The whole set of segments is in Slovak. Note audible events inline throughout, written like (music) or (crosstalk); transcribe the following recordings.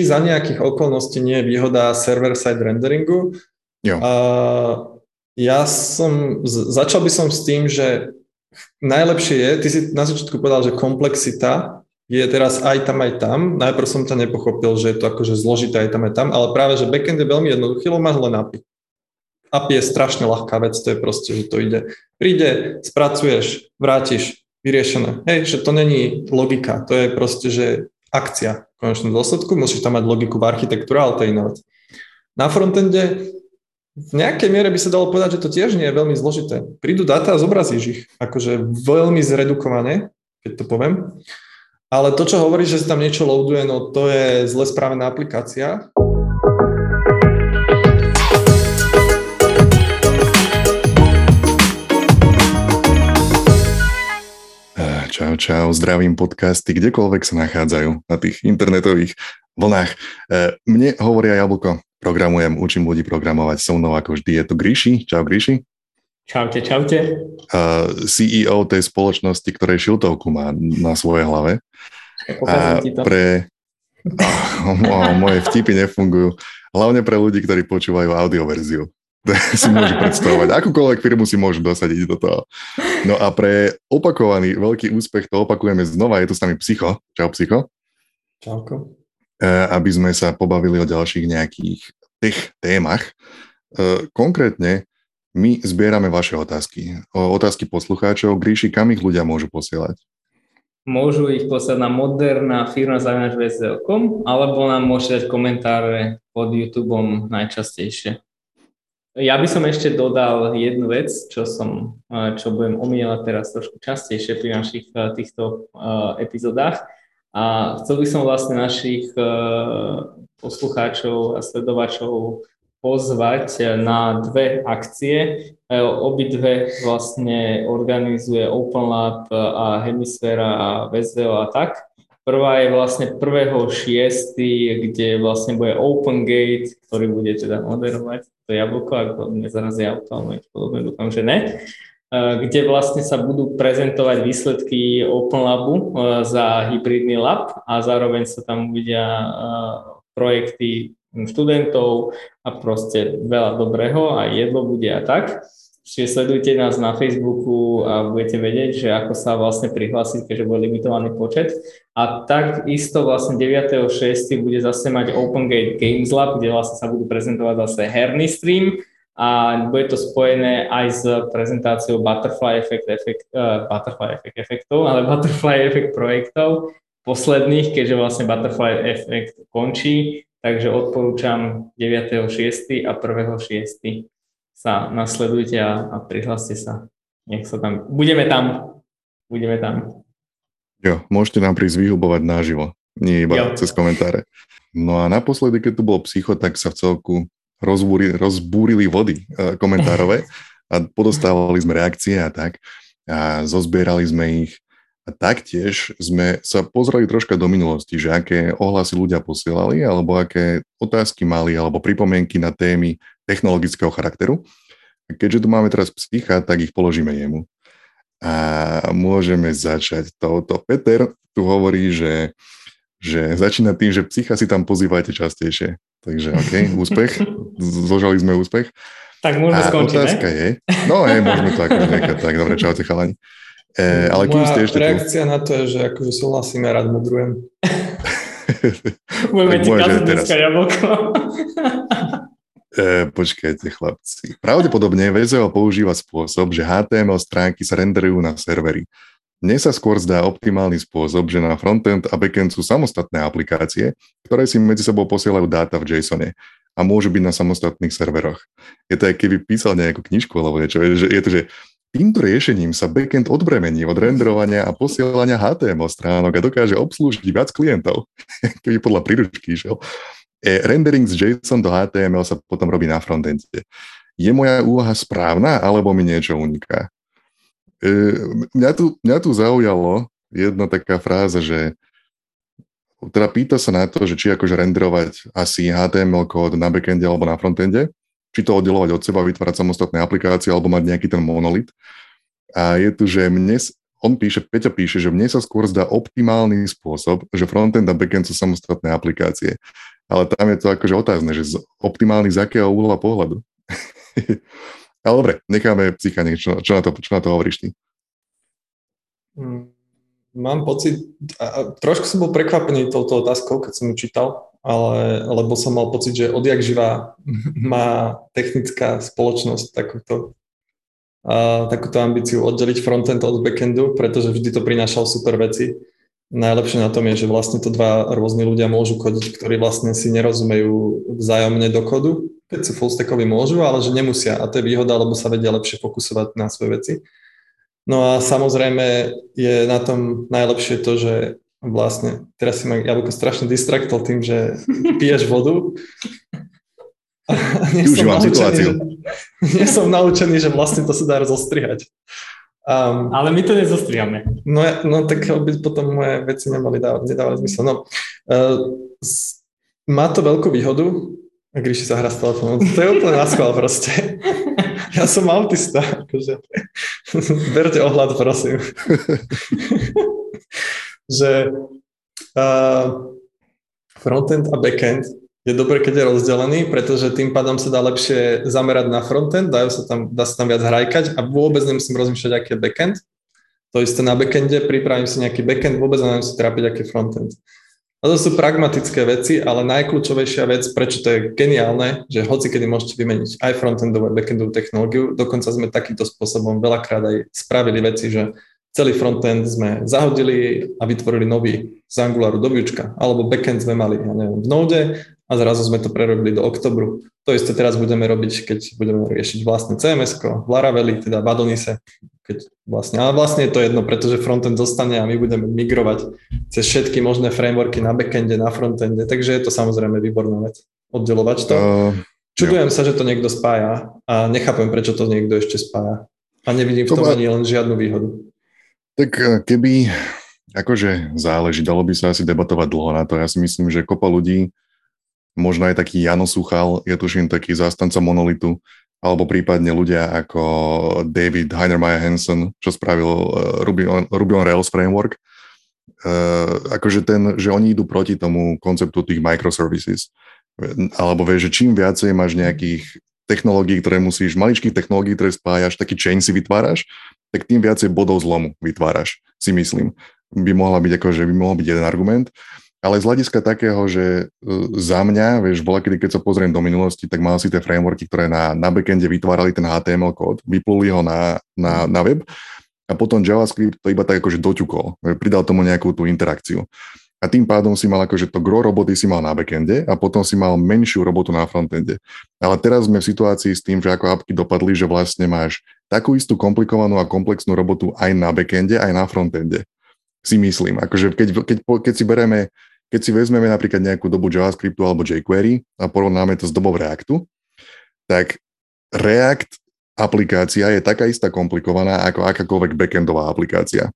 za nejakých okolností nie je výhoda server-side renderingu. Jo. A ja som, začal by som s tým, že najlepšie je, ty si na začiatku povedal, že komplexita je teraz aj tam, aj tam. Najprv som ťa nepochopil, že je to akože zložité aj tam, aj tam, ale práve, že backend je veľmi jednoduchý, lebo máš len API. API je strašne ľahká vec, to je proste, že to ide. Príde, spracuješ, vrátiš, vyriešené. Hej, že to není logika, to je proste, že akcia v konečnom dôsledku, musíš tam mať logiku v architektúre, ale to je iná vec. Na frontende v nejakej miere by sa dalo povedať, že to tiež nie je veľmi zložité. Prídu dáta a zobrazíš ich, akože veľmi zredukované, keď to poviem. Ale to, čo hovoríš, že sa tam niečo loaduje, no to je zle správená aplikácia. Čau, čau, zdravím podcasty, kdekoľvek sa nachádzajú na tých internetových vlnách. E, mne hovoria Jablko, programujem, učím ľudí programovať so mnou ako vždy. Je tu Gríši. Čau Gríši. Čaute, čaute. Uh, CEO tej spoločnosti, ktorej šiltovku má na svojej hlave. A pre... Oh, (laughs) moje vtipy nefungujú. Hlavne pre ľudí, ktorí počúvajú audioverziu. (laughs) si môžu predstavovať. Akúkoľvek firmu si môžu dosadiť do toho. No a pre opakovaný veľký úspech to opakujeme znova. Je tu s nami Psycho. Čau, Psycho. Čauko. E, aby sme sa pobavili o ďalších nejakých tých témach. E, konkrétne my zbierame vaše otázky. Otázky poslucháčov. Gríši, kam ich ľudia môžu posielať? Môžu ich poslať na moderná firma zavinačvsl.com alebo nám môžete dať komentáre pod YouTubeom najčastejšie. Ja by som ešte dodal jednu vec, čo som, e, čo budem omieľať teraz trošku častejšie pri našich týchto epizodách a chcel by som vlastne našich e, poslucháčov a sledovačov pozvať na dve akcie. E, obidve vlastne organizuje Open Lab a Hemisféra a VSVO a tak. Prvá je vlastne 1.6., kde vlastne bude Open Gate, ktorý bude teda moderovať to jablko, ak to nezarazí auto, ale podobne dúfam, že ne. Eh, kde vlastne sa budú prezentovať výsledky Open Labu eh, za hybridný lab a zároveň sa tam uvidia eh, projekty študentov a proste veľa dobrého a jedlo bude a tak. Čiže sledujte nás na Facebooku a budete vedieť, že ako sa vlastne prihlásiť, keďže bude limitovaný počet. A takisto vlastne 9.6. bude zase mať Open Gate Games Lab, kde vlastne sa budú prezentovať zase herný stream, a bude to spojené aj s prezentáciou Butterfly Effect, effect uh, Butterfly Effect efektov, ale (laughs) Butterfly Effect projektov posledných, keďže vlastne Butterfly Effect končí, takže odporúčam 9.6. a 1.6. sa nasledujte a, a prihláste sa. Nech sa tam, budeme tam, budeme tam. Jo, môžete nám prísť vyhubovať naživo, nie iba jo. cez komentáre. No a naposledy, keď tu bol psycho, tak sa v celku rozbúrili, rozbúrili vody e, komentárové a podostávali sme reakcie a tak. A zozbierali sme ich a taktiež sme sa pozreli troška do minulosti, že aké ohlasy ľudia posielali, alebo aké otázky mali, alebo pripomienky na témy technologického charakteru. A keďže tu máme teraz psycha, tak ich položíme jemu. A môžeme začať touto. Peter tu hovorí, že, že začína tým, že psycha si tam pozývajte častejšie. Takže OK, (laughs) úspech. Zložali sme úspech. Tak môžeme skončiť, otázka ne? je, no hej, môžeme to ako nechať, tak dobre, čaute chalani. E, ale kým ste ešte reakcia tu... na to je, že akože súhlasíme, rád modrujem. (laughs) Budeme ti kazať dneska jablko. (laughs) e, počkajte, chlapci. Pravdepodobne VZO používa spôsob, že HTML stránky sa renderujú na servery. Mne sa skôr zdá optimálny spôsob, že na frontend a backend sú samostatné aplikácie, ktoré si medzi sebou posielajú dáta v JSONe a môžu byť na samostatných serveroch. Je to, keby písal nejakú knižku alebo niečo. Je, je to, že týmto riešením sa backend odbremení od renderovania a posielania HTML stránok a dokáže obslúžiť viac klientov, (laughs) keby podľa príručky išiel. E, rendering z JSON do HTML sa potom robí na frontende. Je moja úvaha správna, alebo mi niečo uniká? E, mňa, tu, mňa tu zaujalo jedna taká fráza, že teda pýta sa na to, že či akože renderovať asi HTML kód na backende alebo na frontende, či to oddelovať od seba, vytvárať samostatné aplikácie alebo mať nejaký ten monolit. A je tu, že mne on píše, Peťo píše, že mne sa skôr zdá optimálny spôsob, že frontend a backend sú samostatné aplikácie. Ale tam je to akože otázne, že optimálny z akého uhla pohľadu. (laughs) Ale dobre, necháme psycha, čo, čo, na to, čo na to hovoríš ty? Mm, mám pocit, a, trošku som bol prekvapený touto otázkou, keď som ju čítal, ale, lebo som mal pocit, že odjak živá (laughs) má technická spoločnosť takúto a takúto ambíciu oddeliť frontend od backendu, pretože vždy to prinášal super veci. Najlepšie na tom je, že vlastne to dva rôzni ľudia môžu kodiť, ktorí vlastne si nerozumejú vzájomne do kodu, keď sú fullstackoví môžu, ale že nemusia a to je výhoda, lebo sa vedia lepšie fokusovať na svoje veci. No a samozrejme je na tom najlepšie to, že vlastne, teraz si ma Jablko strašne distraktol tým, že (laughs) piješ vodu nie som naučený, Že, nie som naučený, že vlastne to sa dá zostrihať. Um, Ale my to nezostrihame. No, no tak by potom moje veci nemali dávať, nedávať zmysel. No, uh, má to veľkú výhodu, ak Ríši sa hrá s telefónom. To je úplne na schvál proste. (laughs) Ja som autista. Akože. (laughs) Berte ohľad, prosím. (laughs) že uh, frontend a backend je dobré, keď je rozdelený, pretože tým pádom sa dá lepšie zamerať na frontend, dajú sa tam, dá sa tam viac hrajkať a vôbec nemusím rozmýšľať, aký je backend. To isté na backende, pripravím si nejaký backend, vôbec nemusím trápiť, aký je frontend. A to sú pragmatické veci, ale najkľúčovejšia vec, prečo to je geniálne, že hoci kedy môžete vymeniť aj frontendovú a backendovú technológiu, dokonca sme takýmto spôsobom veľakrát aj spravili veci, že celý frontend sme zahodili a vytvorili nový z Angularu do Vuečka, alebo backend sme mali, ja neviem, v Node a zrazu sme to prerobili do oktobru. To isté teraz budeme robiť, keď budeme riešiť vlastné CMS, v Laraveli, teda v Adonise, keď vlastne, ale vlastne je to jedno, pretože frontend zostane a my budeme migrovať cez všetky možné frameworky na backende, na frontende, takže je to samozrejme výborná vec, oddelovať to. Uh, Čudujem jo. sa, že to niekto spája a nechápem, prečo to niekto ešte spája. A nevidím v tom ani len žiadnu výhodu. Tak eh, keby, akože záleží, dalo by sa asi debatovať dlho na to. Ja si myslím, že kopa ľudí možno aj taký Jano Suchal, je tuším taký zástanca monolitu, alebo prípadne ľudia ako David Heinermeyer Hansen, čo spravil uh, Ruby, on, Ruby on Rails framework, uh, akože ten, že oni idú proti tomu konceptu tých microservices. Alebo vieš, že čím viacej máš nejakých technológií, ktoré musíš, maličkých technológií, ktoré spájaš, taký chain si vytváraš, tak tým viacej bodov zlomu vytváraš, si myslím. By mohla byť akože, by mohol byť jeden argument. Ale z hľadiska takého, že e, za mňa, vieš, bola kedy, keď sa pozriem do minulosti, tak mal si tie frameworky, ktoré na, na backende vytvárali ten HTML kód, vypluli ho na, na, na web a potom JavaScript to iba tak akože doťukol, pridal tomu nejakú tú interakciu. A tým pádom si mal akože to gro roboty si mal na backende a potom si mal menšiu robotu na frontende. Ale teraz sme v situácii s tým, že ako apky dopadli, že vlastne máš takú istú komplikovanú a komplexnú robotu aj na backende, aj na frontende. Si myslím. Akože keď, keď, keď si bereme keď si vezmeme napríklad nejakú dobu JavaScriptu alebo jQuery a porovnáme to s dobou Reactu, tak React aplikácia je taká istá komplikovaná ako akákoľvek backendová aplikácia.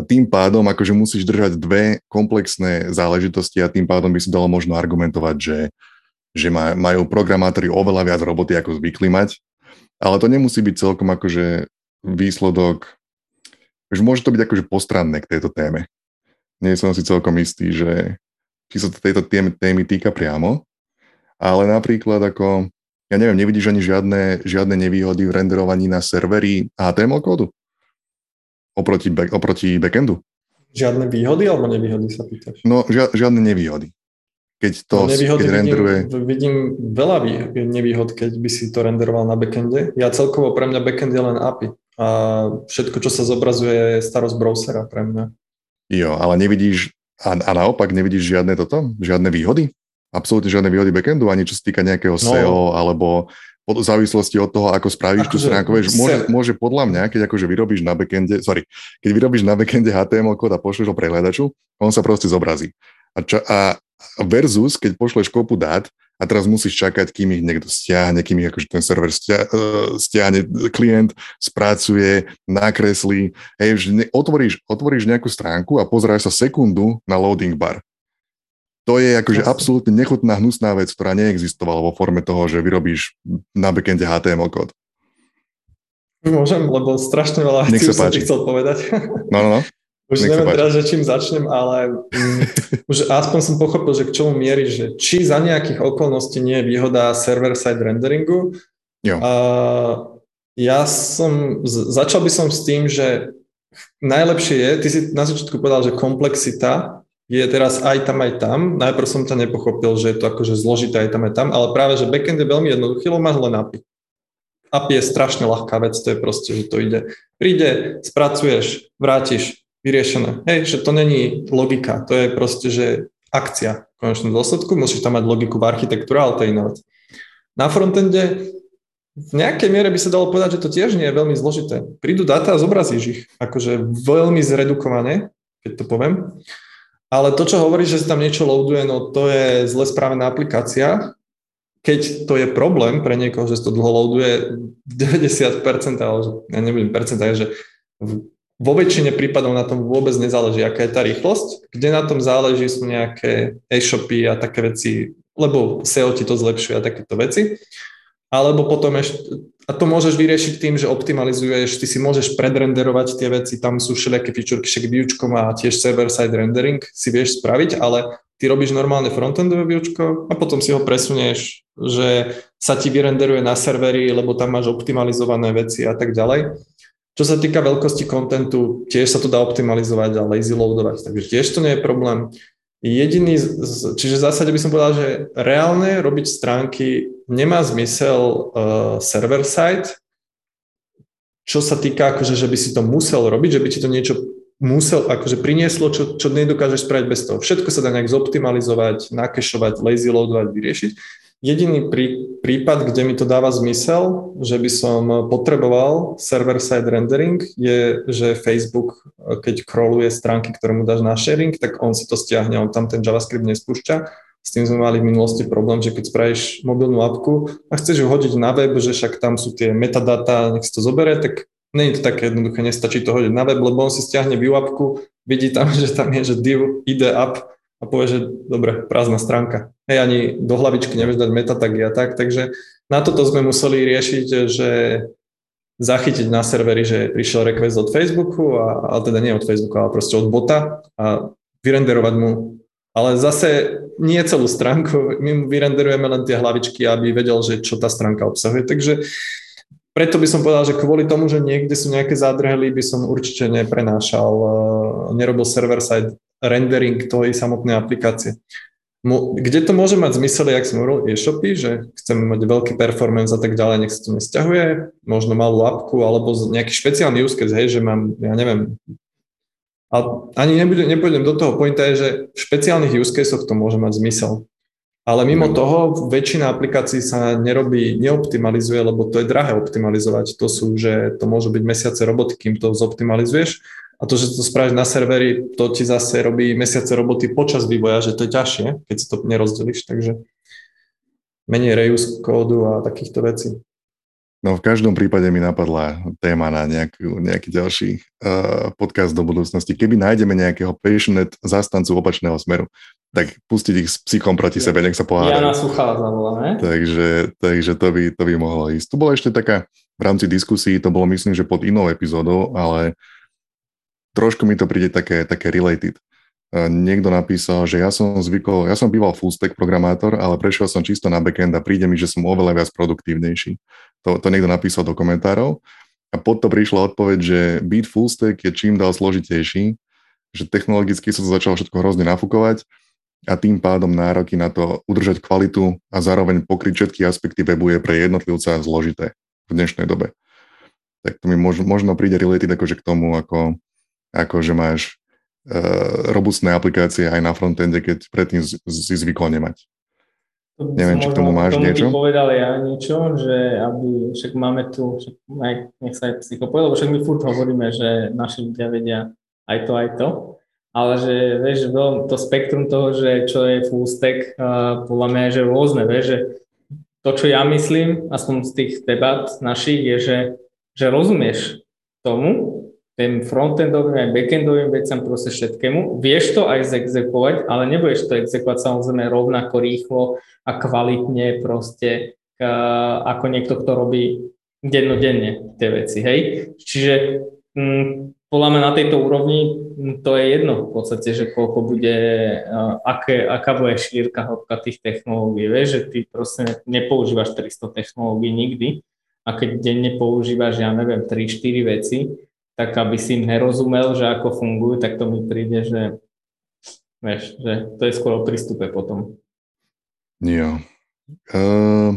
A tým pádom akože musíš držať dve komplexné záležitosti a tým pádom by si dalo možno argumentovať, že, že majú programátori oveľa viac roboty, ako zvykli mať, ale to nemusí byť celkom akože výsledok, že môže to byť akože postranné k tejto téme. Nie som si celkom istý, že či sa to tejto témy týka priamo, ale napríklad ako, ja neviem, nevidíš ani žiadne, žiadne nevýhody v renderovaní na serveri HTML kódu oproti, back, oproti backendu? Žiadne výhody alebo nevýhody sa pýtaš? No, žia, žiadne nevýhody. Keď to no, nevýhody keď renderuje... Vidím, vidím veľa nevýhod, keď by si to renderoval na backende. Ja celkovo pre mňa backend je len API. A všetko, čo sa zobrazuje, je starosť browsera pre mňa. Jo, ale nevidíš, a, a naopak nevidíš žiadne toto, žiadne výhody? Absolútne žiadne výhody backendu, ani čo sa týka nejakého no. SEO, alebo pod, v závislosti od toho, ako spravíš tú stránku. Vieš, môže, môže podľa mňa, keď akože vyrobíš na backende, sorry, keď vyrobíš na backende HTML kód a pošleš ho prehľadaču, on sa proste zobrazí. A, čo, a versus, keď pošleš kopu dát a teraz musíš čakať, kým ich niekto stiahne, kým ich akože ten server e, stiahne, klient spracuje, nakreslí. Hej, že otvoríš, otvoríš nejakú stránku a pozeráš sa sekundu na loading bar. To je akože absolútne nechutná, hnusná vec, ktorá neexistovala vo forme toho, že vyrobíš na backende HTML kód. Môžem, lebo strašne veľa vecí som ti chcel povedať. No, no, no. Už Nech neviem teraz, že čím začnem, ale um, (laughs) už aspoň som pochopil, že k čomu mierí, že či za nejakých okolností nie je výhoda server-side renderingu. Jo. Uh, ja som, začal by som s tým, že najlepšie je, ty si na začiatku povedal, že komplexita je teraz aj tam, aj tam. Najprv som to nepochopil, že je to akože zložité aj tam, aj tam, ale práve, že backend je veľmi jednoduchý, lebo máš len API. API je strašne ľahká vec, to je proste, že to ide. Príde, spracuješ, vrátiš, vyriešené. Hej, že to není logika, to je proste, že akcia v konečnom dôsledku, musíš tam mať logiku v architektúre, ale to je iná vec. Na frontende v nejakej miere by sa dalo povedať, že to tiež nie je veľmi zložité. Prídu dáta a zobrazíš ich, akože veľmi zredukované, keď to poviem. Ale to, čo hovoríš, že sa tam niečo loaduje, no to je zle správená aplikácia. Keď to je problém pre niekoho, že sa to dlho loaduje, (laughs) 90%, ale ja nebudem percenta, že vo väčšine prípadov na tom vôbec nezáleží, aká je tá rýchlosť. Kde na tom záleží sú nejaké e-shopy a také veci, lebo SEO ti to zlepšuje a takéto veci. Alebo potom ešte, a to môžeš vyriešiť tým, že optimalizuješ, ty si môžeš predrenderovať tie veci, tam sú všelijaké feature, však viewčko má tiež server-side rendering, si vieš spraviť, ale ty robíš normálne frontendové viewčko a potom si ho presunieš, že sa ti vyrenderuje na servery, lebo tam máš optimalizované veci a tak ďalej. Čo sa týka veľkosti kontentu, tiež sa to dá optimalizovať a lazy loadovať, takže tiež to nie je problém. Jediný, čiže v zásade by som povedal, že reálne robiť stránky nemá zmysel uh, server side, čo sa týka, akože, že by si to musel robiť, že by ti to niečo musel, akože prinieslo, čo, čo nedokážeš spraviť bez toho. Všetko sa dá nejak zoptimalizovať, nakešovať, lazy loadovať, vyriešiť. Jediný prí, prípad, kde mi to dáva zmysel, že by som potreboval server-side rendering, je, že Facebook, keď crawluje stránky, ktoré mu dáš na sharing, tak on si to stiahne, on tam ten JavaScript nespúšťa. S tým sme mali v minulosti problém, že keď spravíš mobilnú apku a chceš ju hodiť na web, že však tam sú tie metadata, nech si to zoberie, tak nie je to také jednoduché, nestačí to hodiť na web, lebo on si stiahne view apku, vidí tam, (laughs) že tam je, že div ide up a povie, že dobre, prázdna stránka. Hej, ani do hlavičky nevieš dať metatagy a tak, takže na toto sme museli riešiť, že zachytiť na serveri, že prišiel request od Facebooku, a, ale teda nie od Facebooku, ale proste od bota a vyrenderovať mu. Ale zase nie celú stránku, my mu vyrenderujeme len tie hlavičky, aby vedel, že čo tá stránka obsahuje. Takže preto by som povedal, že kvôli tomu, že niekde sú nejaké zádrhely, by som určite neprenášal, eh, nerobil server-side rendering tej samotnej aplikácie. Kde to môže mať zmysel, jak som hovoril, e-shopy, že chceme mať veľký performance a tak ďalej, nech sa to nesťahuje, možno malú apku alebo nejaký špeciálny use case, hej, že mám, ja neviem, a ani nebudem, nepôjdem do toho, pointa je, že v špeciálnych use caseoch to môže mať zmysel. Ale mimo mhm. toho väčšina aplikácií sa nerobí, neoptimalizuje, lebo to je drahé optimalizovať. To sú, že to môžu byť mesiace roboty, kým to zoptimalizuješ. A to, že to spravíš na serveri, to ti zase robí mesiace roboty počas vývoja, že to je ťažšie, keď si to nerozdelíš, takže menej reuse kódu a takýchto vecí. No v každom prípade mi napadla téma na nejaký, nejaký ďalší uh, podcast do budúcnosti. Keby nájdeme nejakého passionate zastancu opačného smeru, tak pustiť ich s psychom proti sebe, nech sa pohádajú. Jana Suchala zavoláme. Takže, takže to, by, to by mohlo ísť. Tu bola ešte taká v rámci diskusí, to bolo myslím, že pod inou epizódou, ale trošku mi to príde také, také related. Niekto napísal, že ja som zvykol, ja som býval full stack programátor, ale prešiel som čisto na backend a príde mi, že som oveľa viac produktívnejší. To, to niekto napísal do komentárov. A pod to prišla odpoveď, že byť full stack je čím dál zložitejší, že technologicky sa to začalo všetko hrozne nafúkovať a tým pádom nároky na to udržať kvalitu a zároveň pokryť všetky aspekty webu je pre jednotlivca zložité v dnešnej dobe. Tak to mi možno, možno príde related akože k tomu, ako ako že máš robustné aplikácie aj na frontende, keď predtým si zvykol nemať. To Neviem, či k tomu máš tomu niečo? Povedal ja niečo, že aby, však máme tu, však aj, nech sa aj psycho povedal, lebo však my furt hovoríme, že naši ľudia vedia aj to, aj to, ale že vieš, to spektrum toho, že čo je full stack, uh, podľa mňa je že rôzne, vieš, že to, čo ja myslím, aspoň z tých debat našich, je, že, že rozumieš tomu, tým frontendovým aj backendovým veciam, proste všetkému. Vieš to aj zexekovať, ale nebudeš to exekovať samozrejme rovnako rýchlo a kvalitne proste ako niekto, kto robí dennodenne tie veci, hej. Čiže mm, podľa mňa na tejto úrovni mm, to je jedno v podstate, že koľko bude, aké, aká bude šírka hĺbka tých technológií, vieš, že ty proste nepoužívaš 300 technológií nikdy a keď denne používaš, ja neviem, 3-4 veci, tak aby si im nerozumel, že ako fungujú, tak to mi príde, že vieš, že to je skôr o prístupe potom. Jo. Uh,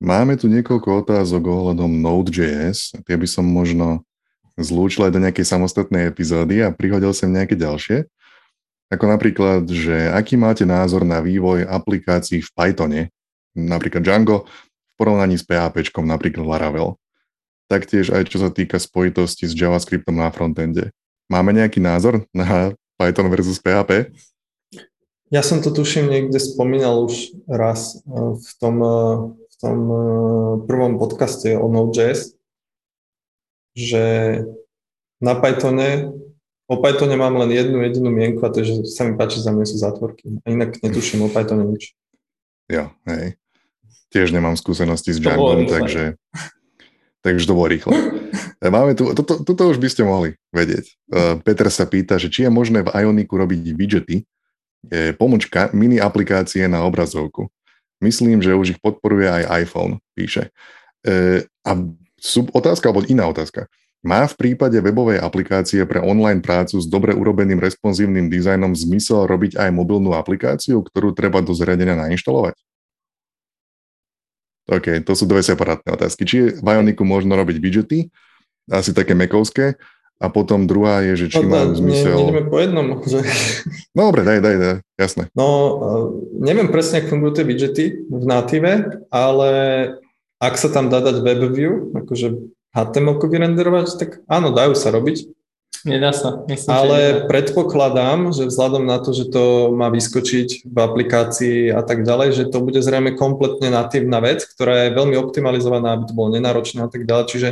máme tu niekoľko otázok ohľadom Node.js. Tie by som možno zlúčil aj do nejakej samostatnej epizódy a prihodil sem nejaké ďalšie. Ako napríklad, že aký máte názor na vývoj aplikácií v Pythone, napríklad Django, v porovnaní s PHP, napríklad Laravel. Taktiež aj čo sa týka spojitosti s JavaScriptom na frontende. Máme nejaký názor na Python versus PHP? Ja som to tuším niekde spomínal už raz eh, v tom, eh, v tom eh, prvom podcaste o Node.js, že na Pythone, o Pythone mám len jednu jedinú mienku a to je, že sa mi páči, za mňa sú zátvorky. A inak netuším o Pythone nič. Jo, hej. Tiež nemám skúsenosti s Django, takže, takže to bolo rýchle. (laughs) E, máme tu, toto, toto už by ste mohli vedieť. E, Peter sa pýta, že či je možné v Ioniku robiť widgety, je pomočka mini aplikácie na obrazovku. Myslím, že už ich podporuje aj iPhone, píše. E, a sub otázka, alebo iná otázka. Má v prípade webovej aplikácie pre online prácu s dobre urobeným responsívnym dizajnom zmysel robiť aj mobilnú aplikáciu, ktorú treba do zariadenia nainštalovať? OK, to sú dve separátne otázky. Či v Ioniku možno robiť widgety, asi také mekovské, a potom druhá je, že či no, majú zmysel... Ne, ideme po jednom. Že... No dobre, daj, daj, daj, jasné. No, neviem presne, ako fungujú tie widgety v native, ale ak sa tam dá dať WebView, akože HTML vyrenderovať, tak áno, dajú sa robiť. Nedá sa. Myslím, Ale že predpokladám, že vzhľadom na to, že to má vyskočiť v aplikácii a tak ďalej, že to bude zrejme kompletne natívna vec, ktorá je veľmi optimalizovaná, aby to bolo nenáročné a tak ďalej. Čiže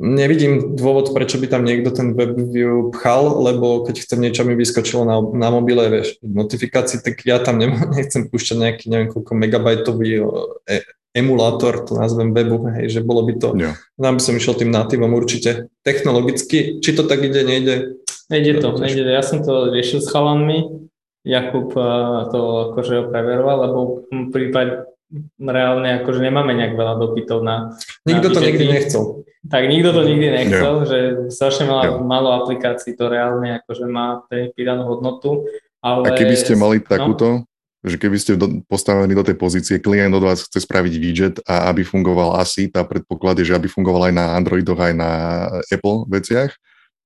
nevidím dôvod, prečo by tam niekto ten WebView pchal, lebo keď chcem niečo mi vyskočilo na, na mobile, vieš, notifikácii, tak ja tam (laughs) nechcem púšťať nejaký, neviem koľko megabajtový e, emulátor, to nazvem webu, hej, že bolo by to, ja. nám by som išiel tým natívom určite technologicky, či to tak ide, nejde. Nejde to, nejde to. Ja som to riešil s chalanmi, Jakub to akože preveroval, lebo v prípade reálne akože nemáme nejak veľa dopytov na... Nikto na to nikdy nechcel. Tak nikto to nikdy nechcel, ja. že strašne malo, malo aplikácií to reálne akože má pridanú hodnotu. Ale... A keby ste mali no. takúto, no? Že keby ste do, postavení do tej pozície, klient od vás chce spraviť widget a aby fungoval asi, tá predpoklad je, že aby fungoval aj na Androidoch, aj na Apple veciach,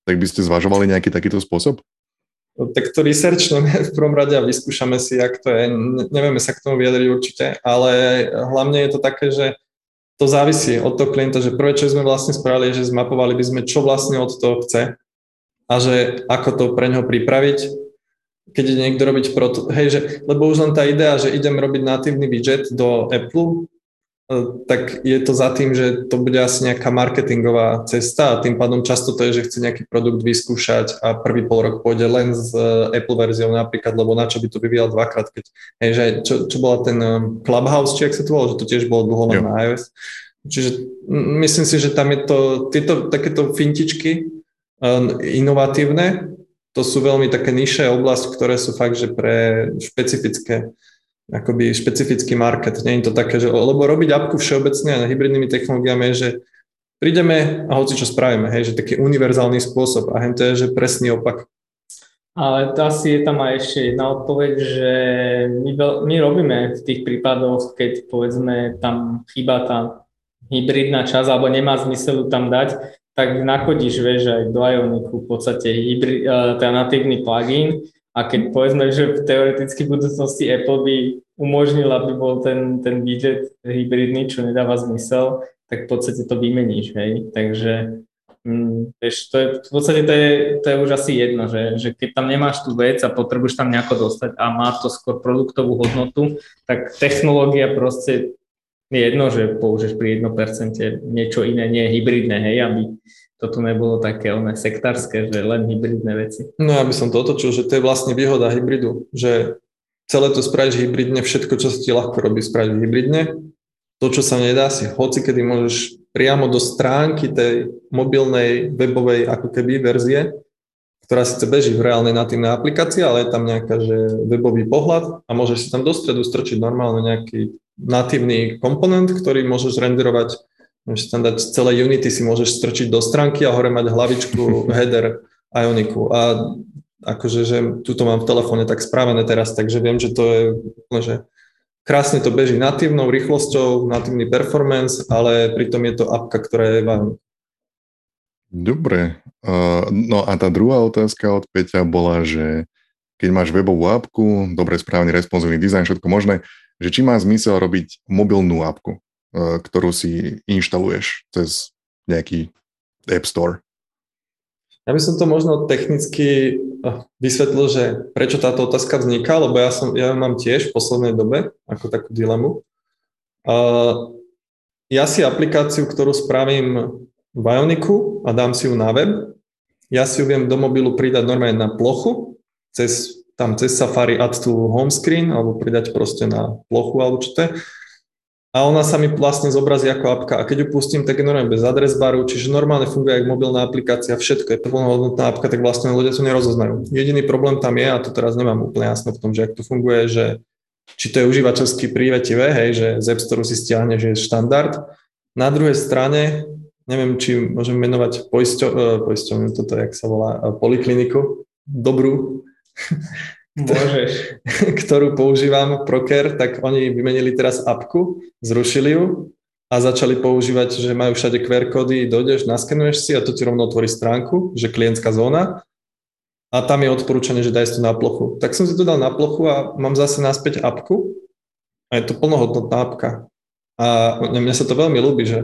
tak by ste zvažovali nejaký takýto spôsob? No, tak to researchneme (laughs) v prvom rade a vyskúšame si, jak to je. Nevieme sa k tomu vyjadriť určite, ale hlavne je to také, že to závisí od toho klienta, že prvé, čo sme vlastne spravili, je, že zmapovali by sme, čo vlastne od toho chce a že ako to pre neho pripraviť, keď ide niekto robiť proto, hej, že, lebo už len tá idea, že idem robiť natívny widget do Apple, e, tak je to za tým, že to bude asi nejaká marketingová cesta a tým pádom často to je, že chce nejaký produkt vyskúšať a prvý pol rok pôjde len s e, Apple verziou napríklad, lebo na čo by to vyvíjal dvakrát, keď, hej, že čo, čo bola ten e, Clubhouse, či ak sa to volalo, že to tiež bolo dlho na iOS. Čiže myslím si, že tam je to, tieto takéto fintičky inovatívne, to sú veľmi také nižšie oblasti, ktoré sú fakt, že pre špecifické akoby špecifický market. Nie je to také, že, lebo robiť apku všeobecne a hybridnými technológiami je, že prídeme a hoci čo spravíme, hej, že taký univerzálny spôsob a to je, že presný opak. Ale asi je tam aj ešte jedna odpoveď, že my, my robíme v tých prípadoch, keď povedzme tam chýba tá hybridná časť alebo nemá zmysel ju tam dať, tak nachodíš, vieš, aj do Ioniku v podstate hybrid, uh, teda natívny plugin a keď povedzme, že v teoreticky v budúcnosti Apple by umožnil, aby bol ten, ten widget hybridný, čo nedáva zmysel, tak v podstate to vymeníš, hej. Takže mm, vieš, to je, v podstate to je, to je už asi jedno, že, že keď tam nemáš tú vec a potrebuješ tam nejako dostať a má to skôr produktovú hodnotu, tak technológia proste je jedno, že použiješ pri 1% niečo iné, nie hybridné, hej, aby to nebolo také oné sektárske, že len hybridné veci. No ja by som to otočil, že to je vlastne výhoda hybridu, že celé to spravíš hybridne, všetko, čo sa ti ľahko robí, spravíš hybridne to, čo sa nedá, si hoci kedy môžeš priamo do stránky tej mobilnej webovej ako keby verzie, ktorá síce beží v reálnej natívnej aplikácii, ale je tam nejaká, že webový pohľad a môžeš si tam do stredu strčiť normálne nejaký natívny komponent, ktorý môžeš renderovať, môžeš tam dať celé Unity, si môžeš strčiť do stránky a hore mať hlavičku, (laughs) header, Ioniku. A akože, že tuto mám v telefóne tak spravené teraz, takže viem, že to je že krásne to beží natívnou rýchlosťou, natívny performance, ale pritom je to apka, ktorá je vám. Dobre. No a tá druhá otázka od Peťa bola, že keď máš webovú apku, dobre, správny, responsívny dizajn, všetko možné, že či má zmysel robiť mobilnú apku, uh, ktorú si inštaluješ cez nejaký App Store. Ja by som to možno technicky eh, vysvetlil, že prečo táto otázka vzniká, lebo ja, som, ja mám tiež v poslednej dobe ako takú dilemu. Uh, ja si aplikáciu, ktorú spravím v Ioniku a dám si ju na web, ja si ju viem do mobilu pridať normálne na plochu, cez, tam cez Safari add to home screen, alebo pridať proste na plochu, alebo čo to a ona sa mi vlastne zobrazí ako apka a keď ju pustím, tak je bez adres baru, čiže normálne funguje ako mobilná aplikácia, všetko je plnohodnotná apka, tak vlastne ľudia to nerozoznajú. Jediný problém tam je, a to teraz nemám úplne jasno v tom, že ak to funguje, že či to je užívateľsky prívetivé, hej, že z App Store si stiahne, že je štandard. Na druhej strane, neviem, či môžem menovať poisťo, poisťovňu, toto, jak sa volá, uh, polikliniku, dobrú, Môžeš. (laughs) ktorú používam, Proker, tak oni vymenili teraz apku, zrušili ju a začali používať, že majú všade QR kódy, dojdeš, naskenuješ si a to ti rovno otvorí stránku, že klientská zóna a tam je odporúčanie, že daj si to na plochu. Tak som si to dal na plochu a mám zase naspäť apku a je to plnohodnotná apka. A mne sa to veľmi ľúbi, že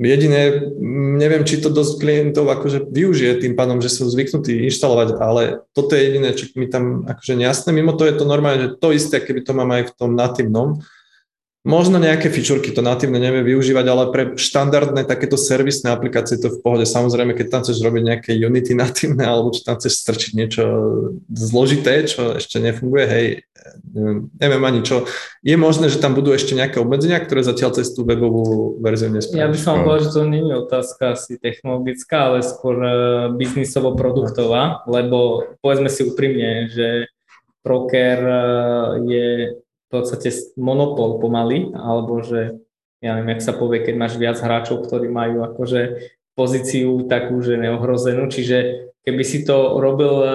Jediné, neviem, či to dosť klientov akože využije tým pádom, že sú zvyknutí inštalovať, ale toto je jediné, čo mi tam akože nejasné. Mimo to je to normálne, že to isté, keby to mám aj v tom natívnom, Možno nejaké fičurky to natívne nevie využívať, ale pre štandardné takéto servisné aplikácie to v pohode. Samozrejme, keď tam chceš robiť nejaké Unity natívne, alebo či tam chceš strčiť niečo zložité, čo ešte nefunguje, hej, neviem, ani čo. Je možné, že tam budú ešte nejaké obmedzenia, ktoré zatiaľ cez tú webovú verziu nespravia. Ja by som povedal, že to nie je otázka asi technologická, ale skôr e, biznisovo-produktová, lebo povedzme si úprimne, že Proker e, je v podstate monopol pomaly, alebo že ja neviem, jak sa povie, keď máš viac hráčov, ktorí majú akože pozíciu takú, že neohrozenú, čiže keby si to robil eh,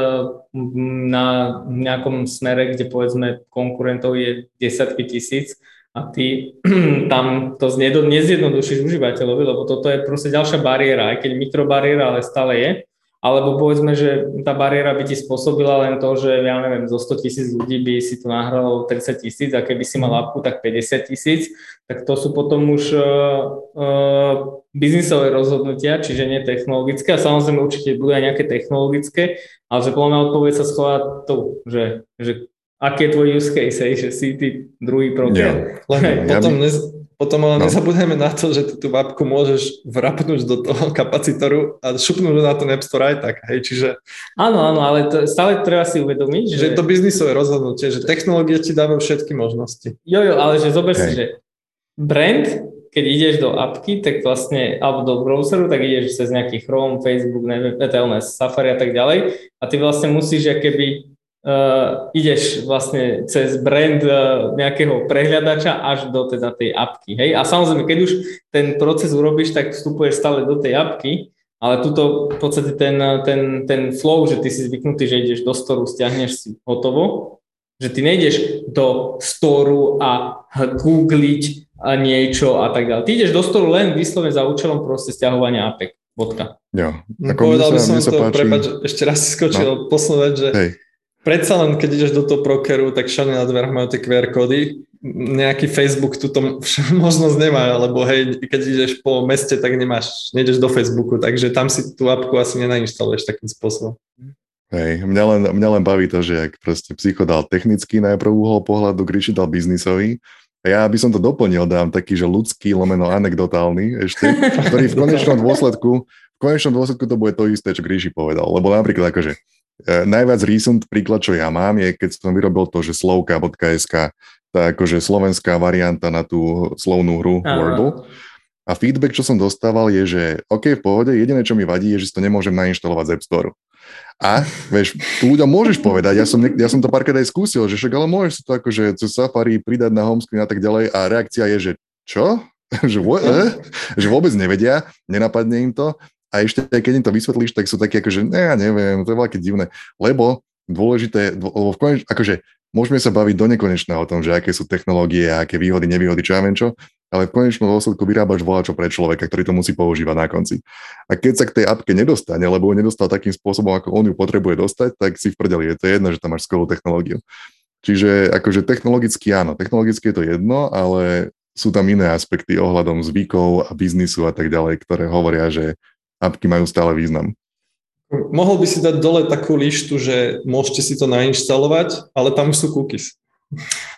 na nejakom smere, kde povedzme konkurentov je desiatky tisíc a ty (clears throat) tam to nezjednodušíš užívateľovi, lebo toto je proste ďalšia bariéra, aj keď mikrobariéra, ale stále je, alebo povedzme, že tá bariéra by ti spôsobila len to, že ja neviem, zo 100 tisíc ľudí by si to nahralo 30 tisíc a keby si mal mhm. apku, tak 50 tisíc, tak to sú potom už uh, uh, biznisové rozhodnutia, čiže nie technologické a samozrejme určite budú aj nejaké technologické, ale že mňa odpoveď sa schová to, že, že aký je tvoj use case, že si ty druhý program. Ja, potom, (laughs) ja by... Potom ale no. nezabudajme na to, že ty tú mapku môžeš vrapnúť do toho kapacitoru a šupnúť na ten App Store aj tak, hej, čiže... Áno, áno, ale to, stále treba si uvedomiť, že... Že je to biznisové rozhodnutie, že technológie ti dávajú všetky možnosti. Jo, jo, ale že zober si, že brand, keď ideš do apky, tak vlastne, alebo do browseru, tak ideš cez nejaký Chrome, Facebook, neviem, Safari a tak ďalej a ty vlastne musíš keby uh, ideš vlastne cez brand uh, nejakého prehľadača až do teda tej apky. Hej? A samozrejme, keď už ten proces urobíš, tak vstupuješ stále do tej apky, ale tuto v podstate ten, ten, ten flow, že ty si zvyknutý, že ideš do storu, stiahneš si hotovo, že ty nejdeš do storu a googliť a niečo a tak ďalej. Ty ideš do storu len vyslovene za účelom proste stiahovania APEK. Bodka. Jo. Ako Povedal by som to, páči... prepáč, ešte raz skočil, no. poslednú vec, že Hej predsa len, keď ideš do toho prokeru, tak všade na dverách majú tie QR kódy. Nejaký Facebook túto (laughs) možnosť nemá, lebo hej, keď ideš po meste, tak nemáš, nejdeš do Facebooku, takže tam si tú apku asi nenainštaluješ takým spôsobom. Hej, mňa len, mňa len baví to, že ak proste psycho dal technický najprv uhol pohľadu, Gríši dal biznisový, ja by som to doplnil, dám taký, že ľudský, lomeno anekdotálny ešte, ktorý v (laughs) konečnom dôsledku, v konečnom dôsledku to bude to isté, čo Gríši povedal. Lebo napríklad akože najviac recent príklad, čo ja mám, je keď som vyrobil to, že slovka.sk, tá akože slovenská varianta na tú slovnú hru Aha. Wordle. A feedback, čo som dostával, je, že OK, v pohode, jediné, čo mi vadí, je, že si to nemôžem nainštalovať z App Store. A vieš, tu ľuďom môžeš povedať, ja som, ja som to párkrát aj skúsil, že však ale môžeš si to akože cez Safari pridať na homescreen a tak ďalej a reakcia je, že čo? (laughs) že, (laughs) že vôbec nevedia, nenapadne im to a ešte aj keď im to vysvetlíš, tak sú také akože, ne, ja neviem, to je veľké divné, lebo dôležité, lebo v koneč, akože môžeme sa baviť do nekonečna o tom, že aké sú technológie aké výhody, nevýhody, čo ja viem čo, ale v konečnom dôsledku vyrábaš volačo pre človeka, ktorý to musí používať na konci. A keď sa k tej apke nedostane, lebo ho nedostal takým spôsobom, ako on ju potrebuje dostať, tak si v prdeli, je to jedno, že tam máš skvelú technológiu. Čiže akože technologicky áno, technologicky je to jedno, ale sú tam iné aspekty ohľadom zvykov a biznisu a tak ďalej, ktoré hovoria, že apky majú stále význam. Mohol by si dať dole takú lištu, že môžete si to nainštalovať, ale tam sú cookies.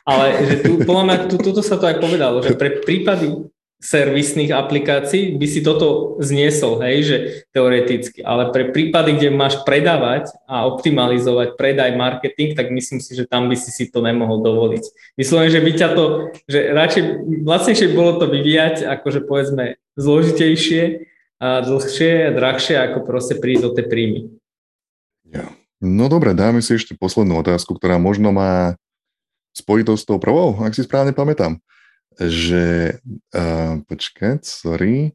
Ale že tu, podľa mňa, tu, tuto sa to aj povedalo, že pre prípady servisných aplikácií by si toto zniesol, hej, že teoreticky, ale pre prípady, kde máš predávať a optimalizovať predaj, marketing, tak myslím si, že tam by si si to nemohol dovoliť. Myslím, že by ťa to, že radšej, vlastnejšie bolo to vyvíjať, akože povedzme zložitejšie a dlhšie a drahšie, ako proste prísť do tej príjmy. Ja. No dobre, dáme si ešte poslednú otázku, ktorá možno má spojitosť s tou prvou, ak si správne pamätám. Že, uh, počkať, sorry,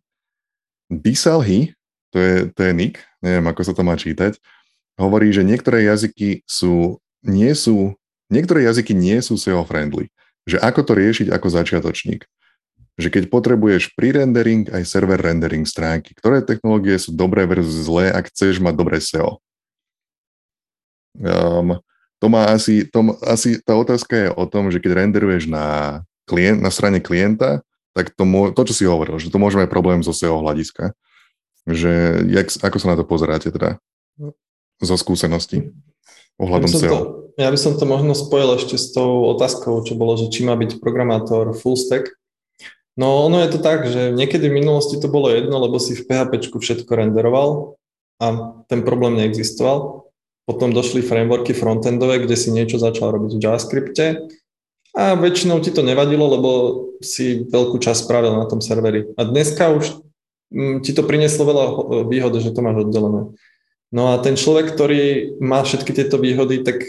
Bisalhy, to je, to je nick, neviem, ako sa to má čítať, hovorí, že niektoré jazyky sú, nie sú, niektoré jazyky nie sú SEO friendly. Že ako to riešiť ako začiatočník že keď potrebuješ pre-rendering aj server rendering stránky, ktoré technológie sú dobré versus zlé, ak chceš mať dobré SEO. Um, to má asi, to, asi, tá otázka je o tom, že keď renderuješ na, klient, na strane klienta, tak to, mô, to, čo si hovoril, že to môže mať problém zo SEO hľadiska. Že jak, ako sa na to pozeráte teda zo skúseností ohľadom ja SEO? To, ja by som to možno spojil ešte s tou otázkou, čo bolo, že či má byť programátor full stack, No ono je to tak, že niekedy v minulosti to bolo jedno, lebo si v PHP všetko renderoval a ten problém neexistoval. Potom došli frameworky frontendové, kde si niečo začal robiť v JavaScripte a väčšinou ti to nevadilo, lebo si veľkú časť spravil na tom serveri. A dneska už mm, ti to prinieslo veľa výhod, že to máš oddelené. No a ten človek, ktorý má všetky tieto výhody, tak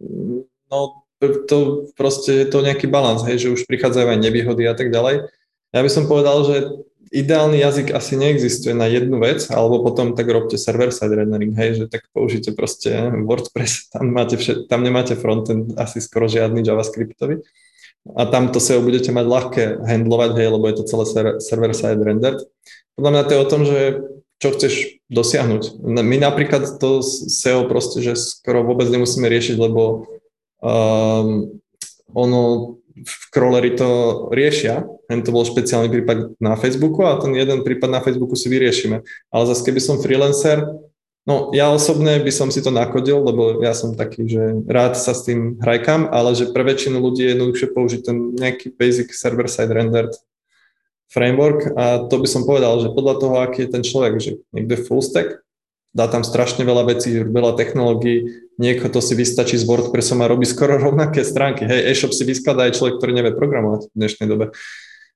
mm, no, to proste je to nejaký balans, hej, že už prichádzajú aj nevýhody a tak ďalej. Ja by som povedal, že ideálny jazyk asi neexistuje na jednu vec, alebo potom tak robte server-side rendering, hej, že tak použite proste WordPress, tam, máte všet, tam nemáte frontend asi skoro žiadny JavaScriptový a tam to SEO budete mať ľahké handlovať, hej, lebo je to celé server-side rendered. Podľa mňa to je o tom, že čo chceš dosiahnuť. My napríklad to SEO proste, že skoro vôbec nemusíme riešiť, lebo Um, ono v crawlery to riešia, len to bol špeciálny prípad na Facebooku a ten jeden prípad na Facebooku si vyriešime. Ale zase keby som freelancer, no ja osobne by som si to nakodil, lebo ja som taký, že rád sa s tým hrajkam, ale že pre väčšinu ľudí je jednoduchšie použiť ten nejaký basic server-side rendered framework a to by som povedal, že podľa toho, aký je ten človek, že niekto je full stack, dá tam strašne veľa vecí, veľa technológií, niekto to si vystačí s WordPressom a robí skoro (laughs) rovnaké stránky. Hej, e-shop si vyskladá aj človek, ktorý nevie programovať v dnešnej dobe.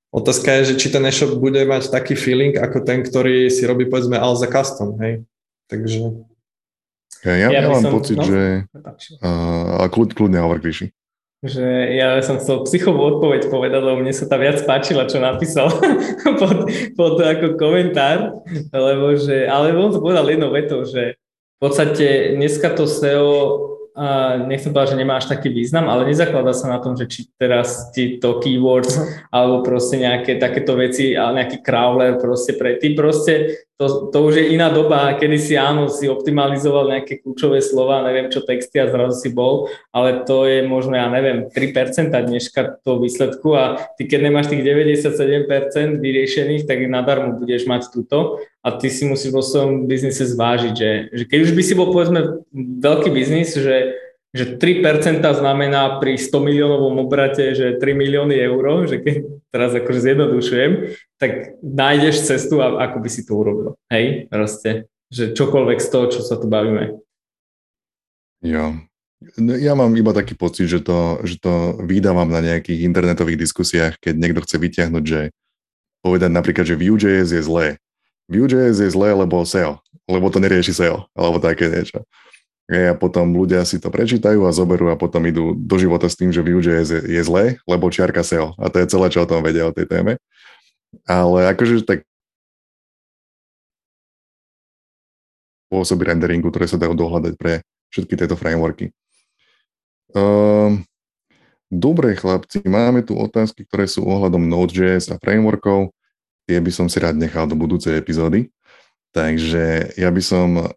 Otázka je, že či ten e-shop bude mať taký feeling ako ten, ktorý si robí povedzme Alza Custom, hej. Takže... Ja, ja, ja mám som, pocit, no? že... Uh, kľud, kľudne hovor, Gríši že ja som chcel psychovú odpoveď povedať, lebo mne sa tá viac páčila, čo napísal (laughs) pod, pod ako komentár, lebo že, ale on to povedal jednou vetou, že v podstate dneska to SEO a nechcem povedať, že nemá až taký význam, ale nezakladá sa na tom, že či teraz ti to keywords uh-huh. alebo proste nejaké takéto veci, ale nejaký crawler proste pre ty proste to, to už je iná doba, kedy si áno, si optimalizoval nejaké kľúčové slova, neviem čo texty a zrazu si bol, ale to je možno, ja neviem, 3% dneška toho výsledku a ty keď nemáš tých 97% vyriešených, tak nadarmo budeš mať túto a ty si musíš vo svojom biznise zvážiť, že, že keď už by si bol povedzme veľký biznis, že že 3% znamená pri 100 miliónovom obrate, že 3 milióny eur, že keď teraz akože zjednodušujem, tak nájdeš cestu, ako by si to urobil. Hej, proste, že čokoľvek z toho, čo sa tu bavíme. Jo. No, ja mám iba taký pocit, že to, že to vydávam na nejakých internetových diskusiách, keď niekto chce vyťahnuť, že povedať napríklad, že Vue.js je zlé. Vue.js je zlé, lebo SEO, lebo to nerieši SEO, alebo také niečo. A potom ľudia si to prečítajú a zoberú a potom idú do života s tým, že Vue.js je, je zlé, lebo čiarka SEO. A to je celé, čo o tom vedia o tej téme. Ale akože tak spôsoby renderingu, ktoré sa dajú dohľadať pre všetky tieto frameworky. Um, dobre, chlapci, máme tu otázky, ktoré sú ohľadom Node.js a frameworkov. Tie by som si rád nechal do budúcej epizódy. Takže ja by som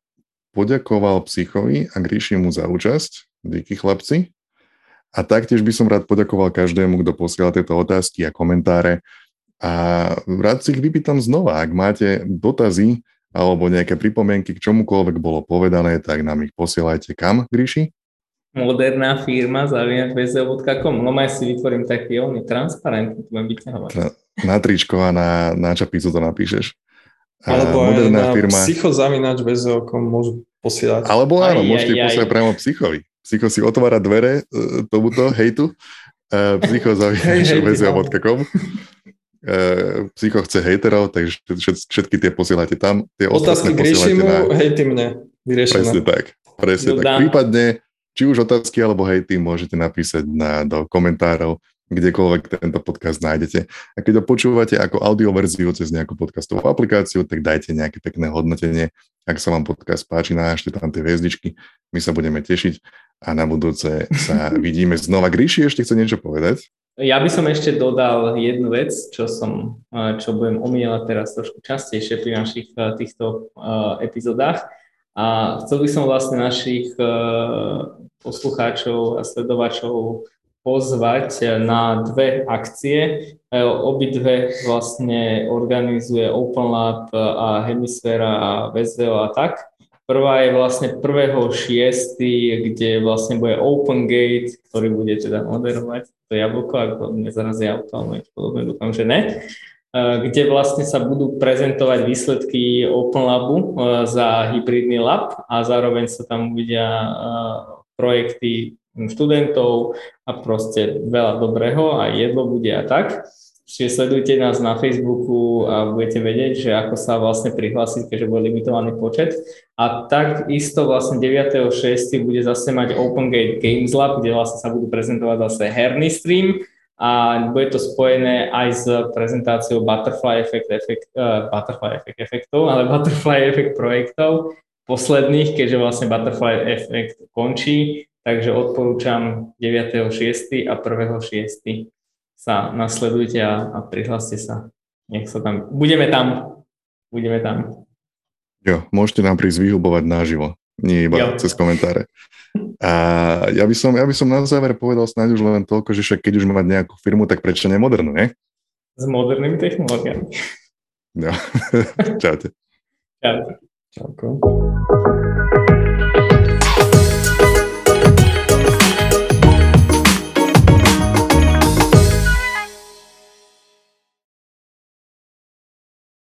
poďakoval Psychovi a Gríšimu za účasť. Díky chlapci. A taktiež by som rád poďakoval každému, kto posiela tieto otázky a komentáre. A rád si ich vypýtam znova. Ak máte dotazy, alebo nejaké pripomienky k čomukoľvek bolo povedané, tak nám ich posielajte kam, Gríši? Moderná firma zavinačbezeo.com. No aj si vytvorím taký oný transparentný, to budem vyťahovať. Na tričko a na, na čapicu to napíšeš. Alebo aj na firma... psychozavinačbezeo.com môžu posielať. Alebo áno, aj, môžete aj, posielať aj. priamo psychovi. Psycho si otvára dvere uh, tomuto hejtu. Uh, psychozavinačbezeo.com Uh, psycho chce hejterov, takže všetky tie posielate tam. Tie otázky k Ríšimu, na... hejty mne. Vyriešené. Presne tak. Presne tak. Prípadne, či už otázky alebo hejty môžete napísať na, do komentárov, kdekoľvek tento podcast nájdete. A keď ho počúvate ako audioverziu cez nejakú podcastovú aplikáciu, tak dajte nejaké pekné hodnotenie. Ak sa vám podcast páči, nášte tam tie hviezdičky. My sa budeme tešiť a na budúce sa (laughs) vidíme znova. Gríši ešte chce niečo povedať? Ja by som ešte dodal jednu vec, čo som, čo budem omieľať teraz trošku častejšie pri našich týchto epizodách. A chcel by som vlastne našich poslucháčov a sledovačov pozvať na dve akcie. Obidve vlastne organizuje Open Lab a Hemisféra a VSVO a tak. Prvá je vlastne 1.6., kde vlastne bude Open Gate, ktorý bude teda moderovať to jablko, ako nezarazí auto, alebo niečo podobné, dúfam, že ne kde vlastne sa budú prezentovať výsledky Open Labu za hybridný lab a zároveň sa tam uvidia projekty študentov a proste veľa dobrého a jedlo bude a tak. Čiže sledujte nás na Facebooku a budete vedieť, že ako sa vlastne prihlásiť, keďže bude limitovaný počet. A takisto vlastne 9.6. bude zase mať Open Gate Games Lab, kde vlastne sa budú prezentovať zase herný stream a bude to spojené aj s prezentáciou Butterfly Effect, effect uh, Butterfly Effect efektov, ale Butterfly Effect projektov posledných, keďže vlastne Butterfly Effect končí, takže odporúčam 9.6. a 1.6 sa nasledujte a, a prihláste sa. Nech sa tam, budeme tam, budeme tam. Jo, môžete nám prísť vyhubovať naživo, nie iba jo. cez komentáre. A ja by, som, ja by som na záver povedal snáď už len toľko, že však keď už mať nejakú firmu, tak prečo nemodernú, nie? S modernými technológiami. Jo. (laughs) Čaute. Čaute. Čauko.